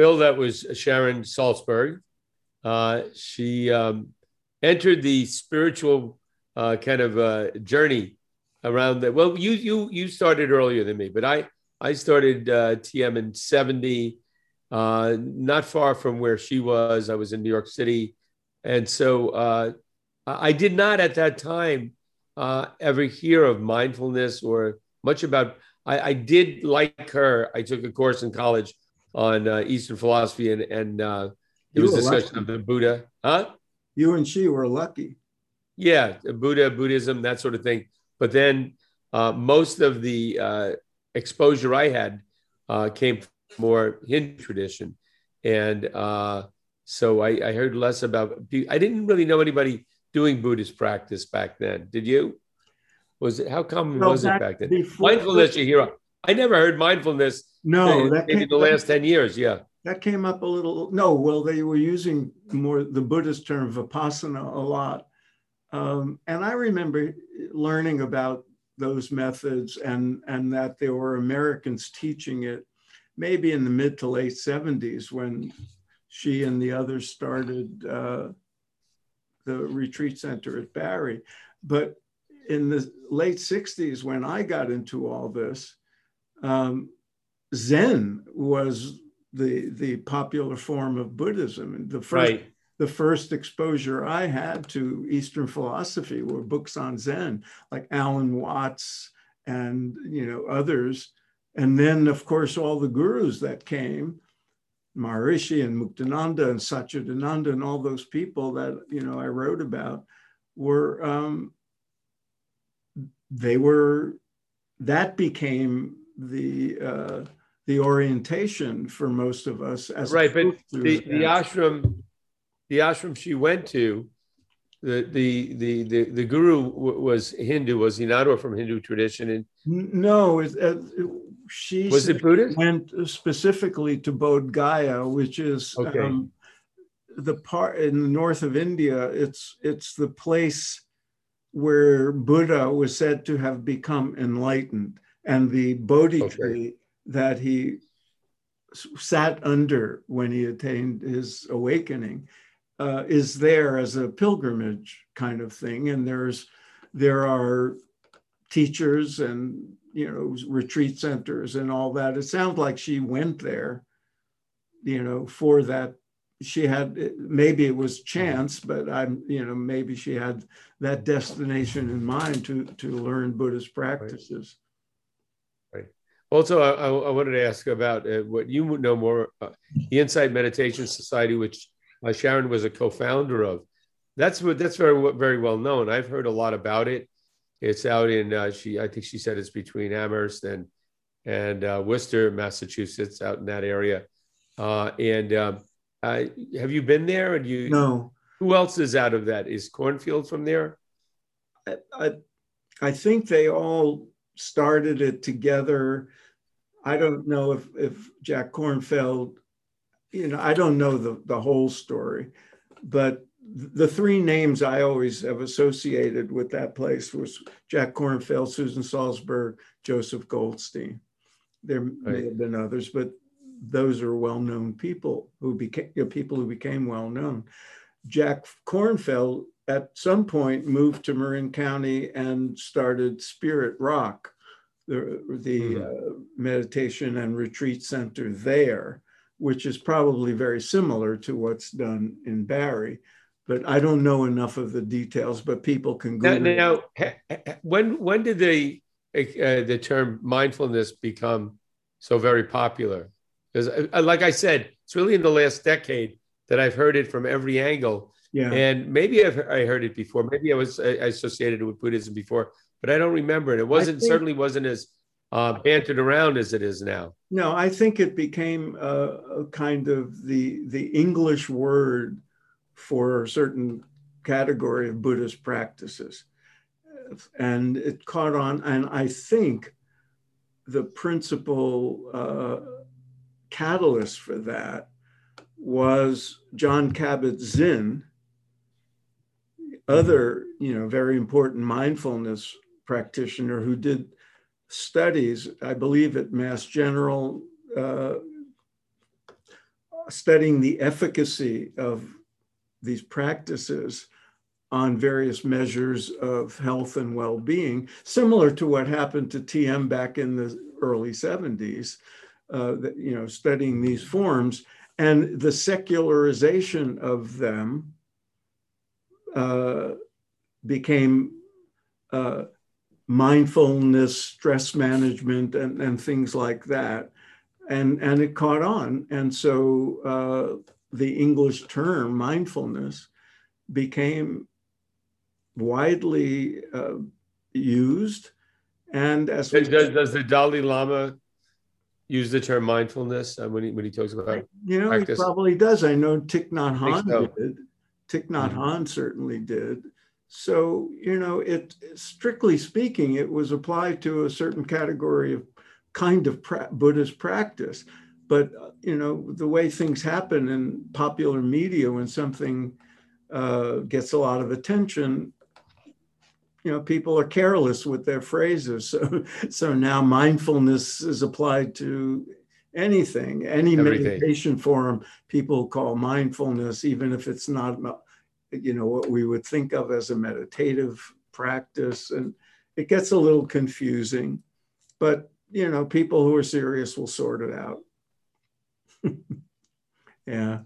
Phil, that was Sharon Salzberg. Uh, she um, entered the spiritual uh, kind of uh, journey around that. Well, you you you started earlier than me, but I I started uh, TM in '70, uh, not far from where she was. I was in New York City, and so uh, I did not at that time ever hear of mindfulness or much about. I, I, did like her. I took a course in college on uh, Eastern philosophy, and and uh, it was discussion lucky. of the Buddha. Huh? You and she were lucky. Yeah, Buddha, Buddhism, that sort of thing. But then uh, most of the uh, exposure I had uh, came from more Hindu tradition, and uh, so I, I, heard less about. I didn't really know anybody doing Buddhist practice back then. Did you? Was it how common was it back then? Mindfulness, you hear. I never heard mindfulness. No, that came, the last ten years. Yeah, that came up a little. No, well, they were using more the Buddhist term vipassana a lot, um, and I remember learning about those methods and, and that there were Americans teaching it maybe in the mid to late 70s when she and the others started uh, the retreat center at Barre. But in the late 60s, when I got into all this, um, Zen was the, the popular form of Buddhism. And the first right the first exposure I had to Eastern philosophy were books on Zen, like Alan Watts and you know others. And then, of course, all the gurus that came, Maharishi and Muktananda and Satchidananda and all those people that you know I wrote about were um, they were that became the uh, the orientation for most of us as right. But the, the ashram the ashram she went to, the the the the, the guru was Hindu, was he not, or from Hindu tradition? And no, it, uh, she was it Buddhist? Went specifically to Bodh Gaya, which is okay. um, the part in the north of India. It's it's the place where Buddha was said to have become enlightened, and the Bodhi okay. tree that he sat under when he attained his awakening uh, is there as a pilgrimage kind of thing. And there's there are teachers and you know retreat centers and all that. It sounds like she went there, you know, for that. She had maybe it was chance, but I'm you know maybe she had that destination in mind to to learn Buddhist practices. Also, I, I, wanted to ask about uh, what you know more uh, the Insight Meditation Society, which uh, Sharon was a co-founder of. That's what that's very very well known. I've heard a lot about it. It's out in uh, she I think she said it's between Amherst and and uh, Worcester, Massachusetts, out in that area. Uh, and um, have you been there? And you no. Who else is out of that? Is Kornfield from there? I, I, I think they all started it together. I don't know if if Jack Kornfield you know, I don't know the, the whole story, but the three names I always have associated with that place was Jack Kornfield, Susan Salzberg, Joseph Goldstein. There right. may have been others, but those are well-known people who became you know, people who became well-known. Jack Kornfield at some point moved to Marin County and started Spirit Rock, the, the mm-hmm. uh, meditation and retreat center there which is probably very similar to what's done in Barre. But I don't know enough of the details, but people can go. Now, now, when when did the uh, the term mindfulness become so very popular? Because, uh, like I said, it's really in the last decade that I've heard it from every angle. Yeah. And maybe I've, I heard it before. Maybe I was I associated with Buddhism before, but I don't remember it. It wasn't think, certainly wasn't as uh, bantered around as it is now. No, I think it became a, a kind of the the English word for a certain category of Buddhist practices, and it caught on. And I think the principal uh, catalyst for that was John Kabat-Zinn, other you know very important mindfulness practitioner who did studies, I believe at Mass General, uh, studying the efficacy of these practices on various measures of health and well-being, similar to what happened to TM back in the early 70s, uh, that, you know, studying these forms. And the secularization of them uh, became uh, mindfulness, stress management, and, and things like that. And, and it caught on. And so uh, the English term mindfulness became widely uh, used. And as does, does the Dalai Lama use the term mindfulness uh, when he when he talks about you know practice? he probably does. I know Thich Nhat Hanh so. did. Thich Nhat mm-hmm. Hanh certainly did. So you know, it strictly speaking, it was applied to a certain category of kind of pra- Buddhist practice. But uh, you know, the way things happen in popular media when something uh, gets a lot of attention, you know people are careless with their phrases so so now mindfulness is applied to anything any Everything. meditation form people call mindfulness even if it's not you know what we would think of as a meditative practice and it gets a little confusing but you know people who are serious will sort it out yeah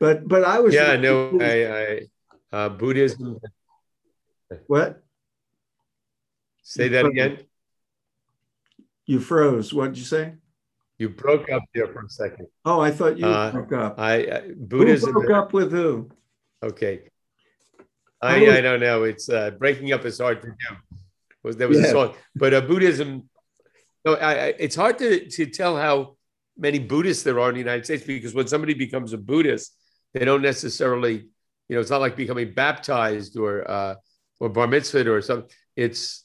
but but i was yeah no i i uh, buddhism what? Say that again. You froze. What did you say? You broke up there for a second. Oh, I thought you uh, broke up. I uh, Buddhism. Who broke up with who? Okay. I, I, don't know. It's uh, breaking up is hard to do. Was there was yeah. a song, but uh, Buddhism. No, I, I, it's hard to to tell how many Buddhists there are in the United States because when somebody becomes a Buddhist, they don't necessarily, you know, it's not like becoming baptized or uh, or bar mitzvah or something. It's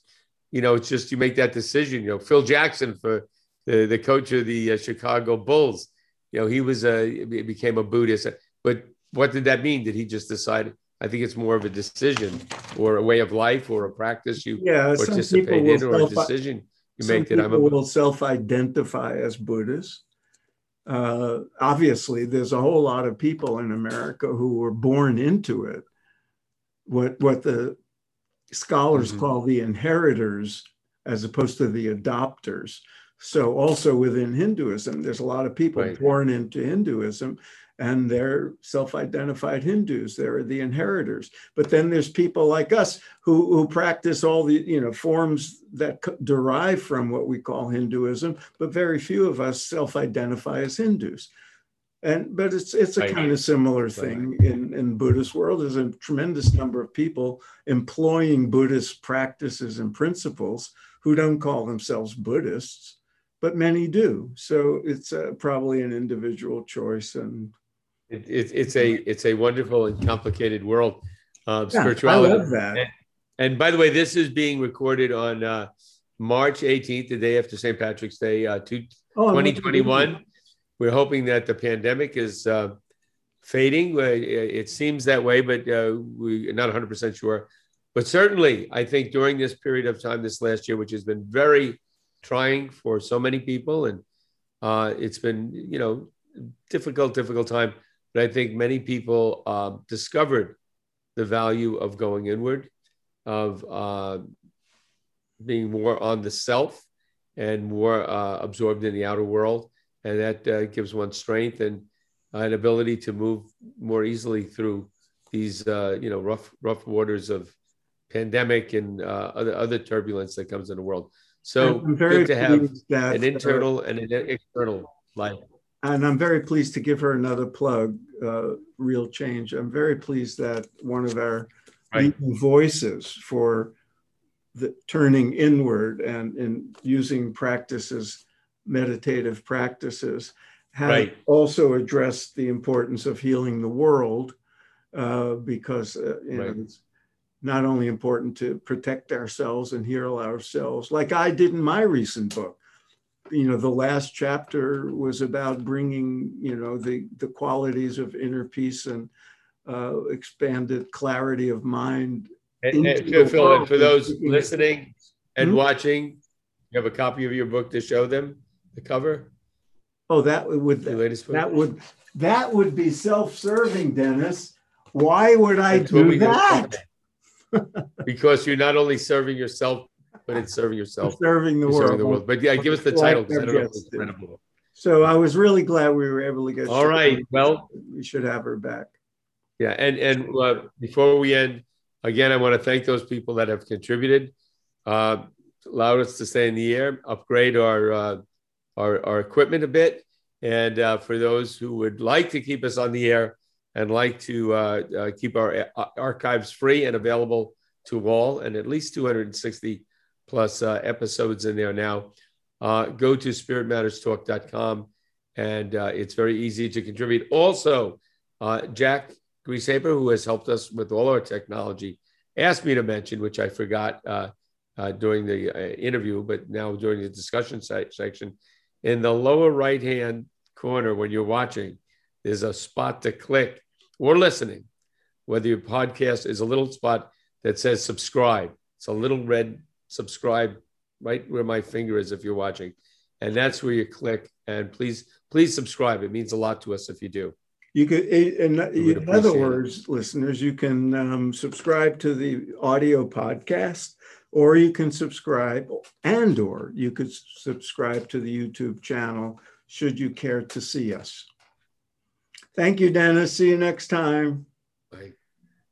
you know, it's just you make that decision. You know, Phil Jackson for the, the coach of the uh, Chicago Bulls. You know, he was a became a Buddhist. But what did that mean? Did he just decide? I think it's more of a decision or a way of life or a practice you yeah, participate in or a decision you make that I'm a will self-identify as Buddhist. Uh, obviously, there's a whole lot of people in America who were born into it. What what the scholars mm-hmm. call the inheritors as opposed to the adopters. So also within Hinduism, there's a lot of people right. born into Hinduism and they're self-identified Hindus. They're the inheritors. But then there's people like us who, who practice all the you know forms that derive from what we call Hinduism, but very few of us self-identify as Hindus and but it's it's a right. kind of similar thing in in buddhist world there's a tremendous number of people employing buddhist practices and principles who don't call themselves buddhists but many do so it's uh, probably an individual choice and it, it, it's a it's a wonderful and complicated world of yeah, spirituality I love that. And, and, by the way this is being recorded on uh, march 18th the day after st patrick's day uh, two, oh, 2021 we're hoping that the pandemic is uh, fading. It seems that way, but uh, we're not 100% sure. But certainly, I think during this period of time this last year, which has been very trying for so many people, and uh, it's been, you know, difficult, difficult time. But I think many people uh, discovered the value of going inward, of uh, being more on the self and more uh, absorbed in the outer world and that uh, gives one strength and uh, an ability to move more easily through these uh, you know rough rough waters of pandemic and uh, other other turbulence that comes in the world. So I'm very good to have that, an internal and an external life. And I'm very pleased to give her another plug, uh, Real Change. I'm very pleased that one of our right. voices for the turning inward and in using practices meditative practices have right. also addressed the importance of healing the world uh, because uh, you right. know, it's not only important to protect ourselves and heal ourselves, like I did in my recent book. You know, the last chapter was about bringing, you know, the, the qualities of inner peace and uh, expanded clarity of mind. And, and Phil, for those listening and mm-hmm. watching, you have a copy of your book to show them the cover? Oh, that would Your latest book? that would that would be self-serving, Dennis. Why would I That's do that? because you're not only serving yourself, but it's serving yourself. Serving the world. serving the world. But yeah, give us the title because I don't know if it's So I was really glad we were able to get. All right. Well, we should have her back. Yeah, and and uh, before we end, again, I want to thank those people that have contributed, uh, allowed us to stay in the air, upgrade our uh, our, our equipment a bit, and uh, for those who would like to keep us on the air and like to uh, uh, keep our uh, archives free and available to all, and at least 260 plus uh, episodes in there now, uh, go to spiritmatterstalk.com, and uh, it's very easy to contribute. Also, uh, Jack Greasehaber, who has helped us with all our technology, asked me to mention, which I forgot uh, uh, during the interview, but now during the discussion se- section, in the lower right hand corner when you're watching, there's a spot to click or listening. Whether your podcast is a little spot that says subscribe, it's a little red subscribe right where my finger is if you're watching, and that's where you click. And please, please subscribe. It means a lot to us if you do. You could, in, in other appreciate it. words, listeners, you can um, subscribe to the audio podcast, or you can subscribe, and or you could subscribe to the YouTube channel should you care to see us. Thank you, Dennis. See you next time. Bye.